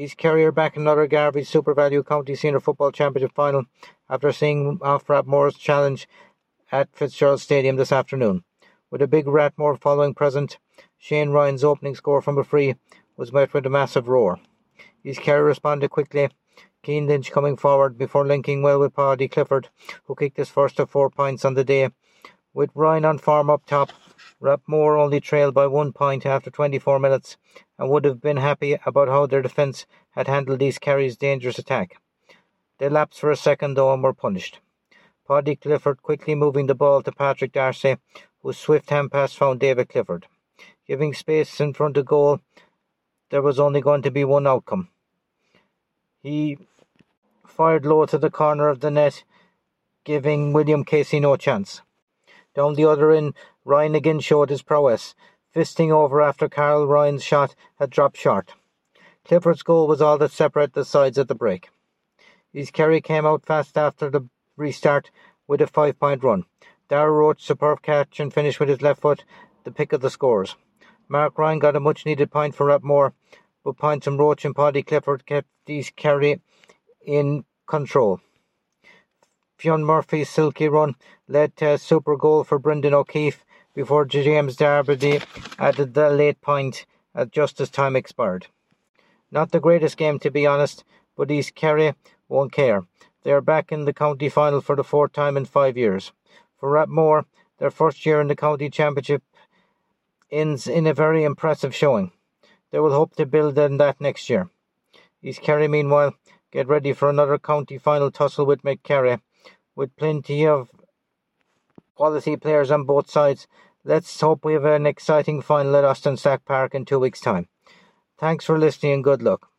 East Kerry are back in another Garvey Super Valu County Senior Football Championship final after seeing off Rathmore's challenge at Fitzgerald Stadium this afternoon. With a big Rathmore following present, Shane Ryan's opening score from a free was met with a massive roar. East Kerry responded quickly, Keane Lynch coming forward before linking well with Paddy Clifford, who kicked his first of four points on the day. With Ryan on form up top, Rathmore only trailed by one point after 24 minutes and would have been happy about how their defence had handled East Kerry's dangerous attack. They lapsed for a second though and were punished. Paddy Clifford quickly moving the ball to Patrick Darcy, whose swift hand pass found David Clifford. Giving space in front of goal, there was only going to be one outcome. He fired low to the corner of the net, giving William Casey no chance. Down the other end, Ryan again showed his prowess, fisting over after Carl Ryan's shot had dropped short. Clifford's goal was all that separated the sides at the break. East Kerry came out fast after the restart with a five point run. Darragh Roche superb catch and finish with his left foot the pick of the scores. Mark Ryan got a much needed point for Rathmore, but points from Roche and Paddy Clifford kept East Kerry in control. Fionn Murphy's silky run led to a super goal for Brendan O'Keefe before James Darby added the late point at just as time expired. Not the greatest game to be honest, but East Kerry won't care. They are back in the county final for the fourth time in five years. For Rathmore, their first year in the county championship ends in a very impressive showing. They will hope to build on that next year. East Kerry, meanwhile, get ready for another county final tussle with Mid Kerry with plenty of quality players on both sides. Let's hope we have an exciting final at Austin Stack Park in two weeks' time. Thanks for listening and good luck.